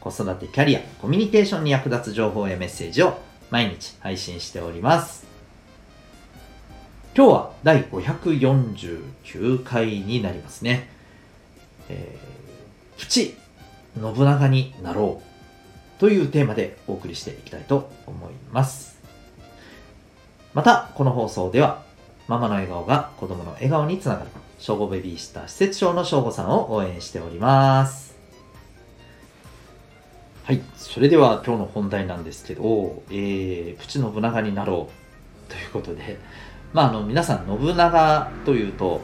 子育てキャリア、コミュニケーションに役立つ情報やメッセージを毎日配信しております。今日は第549回になりますね。えー、プチ信長になろうというテーマでお送りしていきたいと思います。また、この放送では、ママの笑顔が子供の笑顔につながる、小5ベビーシター施設長の小5さんを応援しております。はい。それでは今日の本題なんですけど、えー、プチ信長になろうということで、まあ、あの、皆さん信長というと、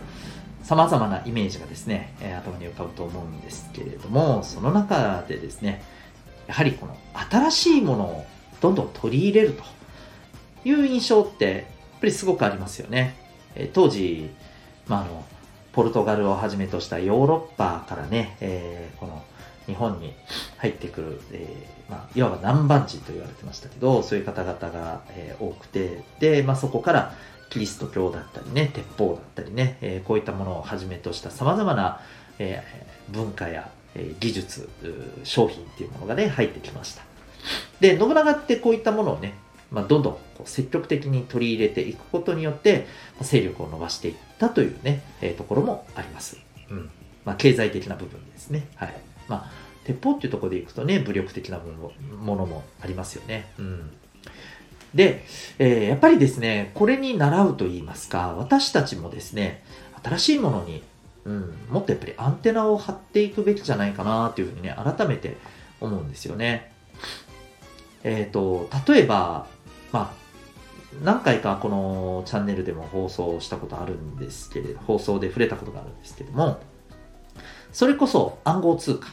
様々なイメージがですね、えー頭に浮かぶと思うんですけれども、その中でですね、やはりこの新しいものをどんどん取り入れるという印象って、やっぱりすごくありますよね。えー当時、まあ、あの、ポルトガルをはじめとしたヨーロッパからね、えこの日本に入ってくる、えーまあ、いわば南蛮人と言われてましたけど、そういう方々が、えー多くて、で、まあ、そこからキリスト教だったりね、鉄砲だったりね、えーこういったものをはじめとした様々な、えー文化や、えー技術、商品っていうものがね、入ってきました。で、信長ってこういったものをね、まあ、どんどんこう積極的に取り入れていくことによって、まあ勢力を伸ばしていったというね、えーところもあります。うん。まあ、経済的な部分ですね。はい。まあ、鉄砲っていうところでいくとね、武力的なものものもありますよね。うん。で、えーやっぱりですね、これに習うと言いますか、私たちもですね、新しいものに、うん、もっとやっぱりアンテナを張っていくべきじゃないかなというふうにね、改めて思うんですよね。えっ、と、例えば、まあ、何回かこのチャンネルでも放送したことあるんですけれど、放送で触れたことがあるんですけども、それこそ暗号通貨。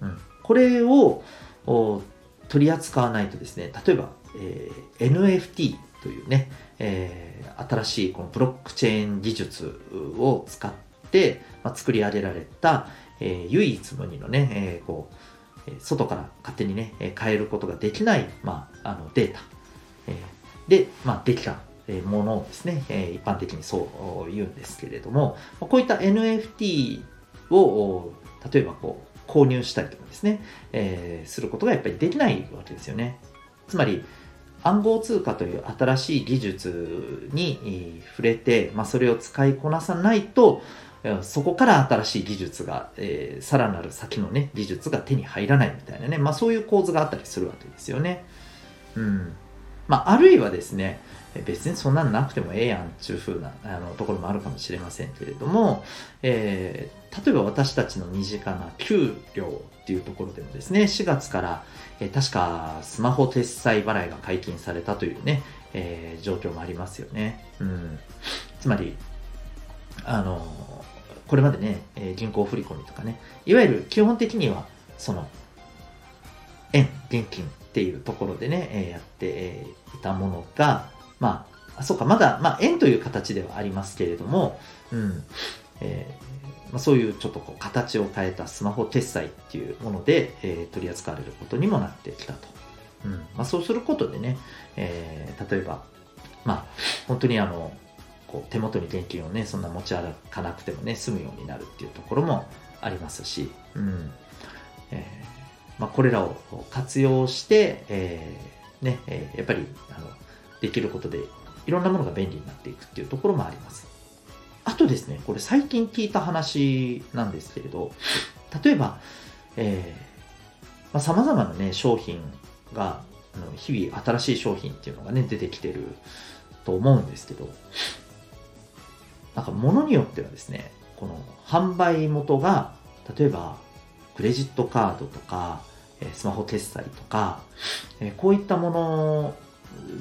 うん、これをお取り扱わないとですね、例えば、えー NFT というね、えー新しいこのブロックチェーン技術を使って、まあ、作り上げられた、えー唯一無二のね、えーこう、えー外から勝手にね、えー変えることができない、まあ、あのデータ、えーで、まあ、できたえーものをですね、えー一般的にそう言うんですけれども、まあこういった NFT を、例えばこう、購入したりとかですね、えーすることがやっぱりできないわけですよね。つまり、暗号通貨という新しい技術に触れて、まあ、それを使いこなさないと、そこから新しい技術が、えーさらなる先のね、技術が手に入らないみたいなね、まあそういう構図があったりするわけですよね。うん。まあ、あるいはですね、別にそんなんなくてもええやんっていう風なあのところもあるかもしれませんけれども、えー例えば私たちの身近な給料っていうところでもですね、4月から、えー確かスマホ決済払いが解禁されたというね、えー状況もありますよね。うん。つまり、あの、これまでね、えー銀行振込とかね、いわゆる基本的には、その、円、現金っていうところでね、えやっていたものが、ま、あそうか、まだ、まあ、円という形ではありますけれども、うん、えーまあ、そういうちょっとこう形を変えたスマホ決済っていうもので、えー取り扱われることにもなってきたと。うんまあ、そうすることでね、えー例えば、まあ、本当にあの、こう手元に現金をね、そんな持ち歩かなくてもね、済むようになるっていうところもありますし、うんえーまあ、これらを活用して、えーね、えーやっぱりあのできることでいろんなものが便利になっていくっていうところもあります。あとですね、これ最近聞いた話なんですけれど、例えば、えーまあ、様々なね、商品が、あの日々新しい商品っていうのがね、出てきてると思うんですけど、なんか物によってはですね、この販売元が、例えば、クレジットカードとか、スマホ決済とか、こういったもの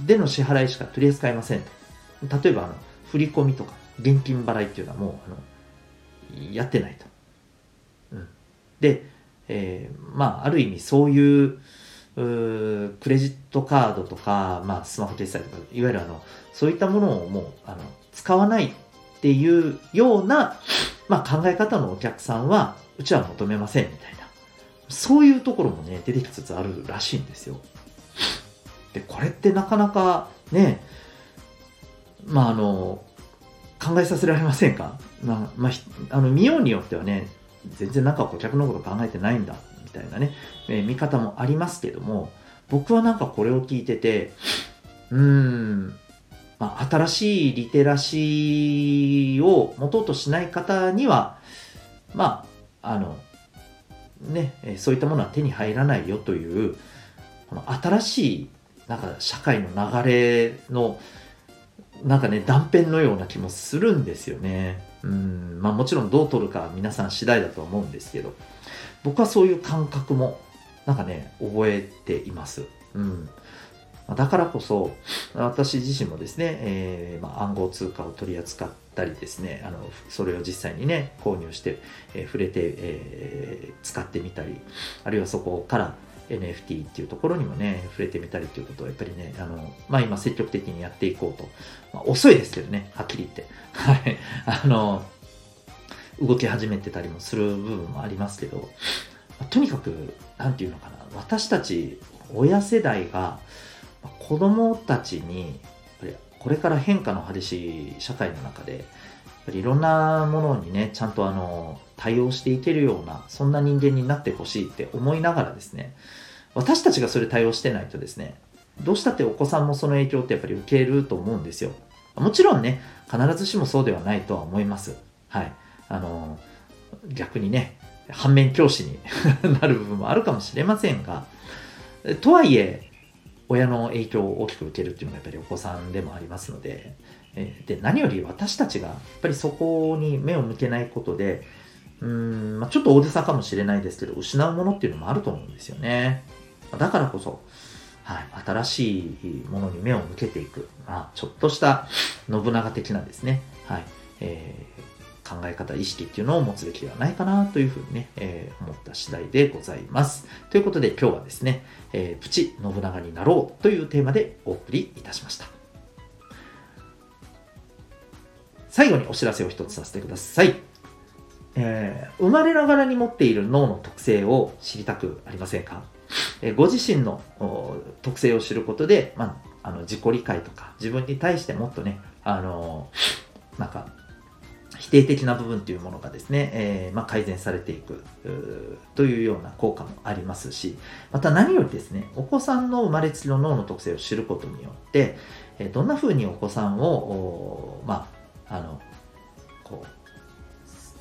での支払いしか取り扱いませんと。例えば、あの振り込みとか、現金払いっていうのはもう、あの、やってないと。うん。で、えーまあ、ある意味そういう、クレジットカードとか、まあ、スマホ決済とか、いわゆるあの、そういったものをもう、あの、使わないっていうような、まあ、考え方のお客さんは、うちは求めませんみたいな。そういうところもね、出てきつつあるらしいんですよ。で、これってなかなかね、まあ、あの、考えさせられませんか？まあ、まあ、あの、見ようによってはね、全然なんか顧客のこと考えてないんだ、みたいなね、えー、見方もありますけども、僕はなんかこれを聞いてて、うーん、まあ、新しいリテラシーを持とうとしない方には、まあ、あの、ね、そういったものは手に入らないよという、この新しい、なんか社会の流れの、なんかね、断片のような気もするんですよね。うん、まあもちろんどう取るか皆さん次第だと思うんですけど、僕はそういう感覚も、なんかね、覚えています。うん。だからこそ、私自身もですね、えー、まあ、暗号通貨を取り扱ったりですね、あのそれを実際にね、購入して、えー、触れて、えー、使ってみたり、あるいはそこから NFT っていうところにもね、触れてみたりということをやっぱりね、あの、まあ今積極的にやっていこうと。まあ、遅いですけどね、はっきり言って。はい。あの、動き始めてたりもする部分もありますけど、とにかく、なんていうのかな、私たち親世代が子供たちに、これから変化の激しい社会の中で、やっぱりいろんなものにね、ちゃんとあの、対応していけるような、そんな人間になってほしいって思いながらですね、私たちがそれ対応してないとですね、どうしたってお子さんもその影響ってやっぱり受けると思うんですよ。もちろんね、必ずしもそうではないとは思います。はい。あの、逆にね、反面教師に なる部分もあるかもしれませんが、とはいえ、親の影響を大きく受けるっていうのがやっぱりお子さんでもありますので、えで何より私たちがやっぱりそこに目を向けないことで、うん、まあ、ちょっと大げさかもしれないですけど、失うものっていうのもあると思うんですよね。だからこそ、はい、新しいものに目を向けていく、まあ、ちょっとした信長的なですね、はいえー、考え方、意識っていうのを持つべきではないかなというふうにね、えー、思った次第でございます。ということで今日はですね、えー、プチ信長になろうというテーマでお送りいたしました。最後にお知らせを一つさせてください。えー、生まれながらに持っている脳の特性を知りたくありませんか？えご自身の特性を知ることで、まあ、あの自己理解とか自分に対してもっとね、あのなんか否定的な部分というものがですね、えー、まあ、改善されていくというような効果もありますし、また何よりですね、お子さんの生まれつきの脳の特性を知ることによって、えどんな風にお子さんを、まあ、あの、こう、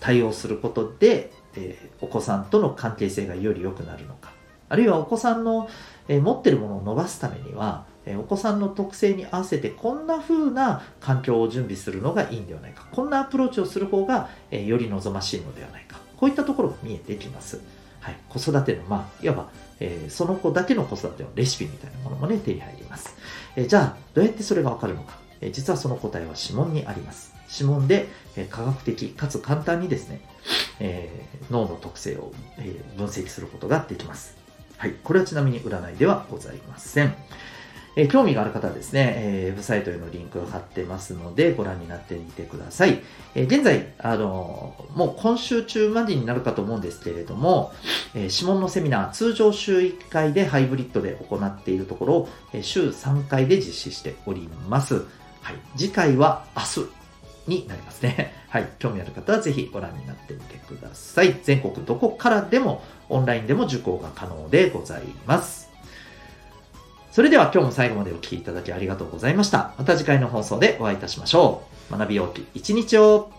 対応することで、えー、お子さんとの関係性がより良くなるのか、あるいはお子さんの、え持ってるものを伸ばすためには、えお子さんの特性に合わせてこんな風な環境を準備するのがいいんではないか。こんなアプローチをする方が、えより望ましいのではないか。こういったところが見えてきます。はい。子育ての、まあ、いわば、え、その子だけの子育てのレシピみたいなものもね、手に入ります。え、じゃあ、どうやってそれがわかるのか。え、実はその答えは指紋にあります。指紋で、え科学的かつ簡単にですね、え脳の特性を、え分析することができます。はい。これはちなみに占いではございません。え、興味がある方はですね、え、ウェブサイトへのリンクを貼ってますので、ご覧になってみてください。え、現在、あのもう今週中までになるかと思うんですけれども、え指紋のセミナー、通常週1回でハイブリッドで行っているところを、え週3回で実施しております。はい。次回は明日になりますね。はい。興味ある方はぜひご覧になってみてください。全国どこからでもオンラインでも受講が可能でございます。それでは今日も最後までお聴きいただきありがとうございました。また次回の放送でお会いいたしましょう。学びようき一日を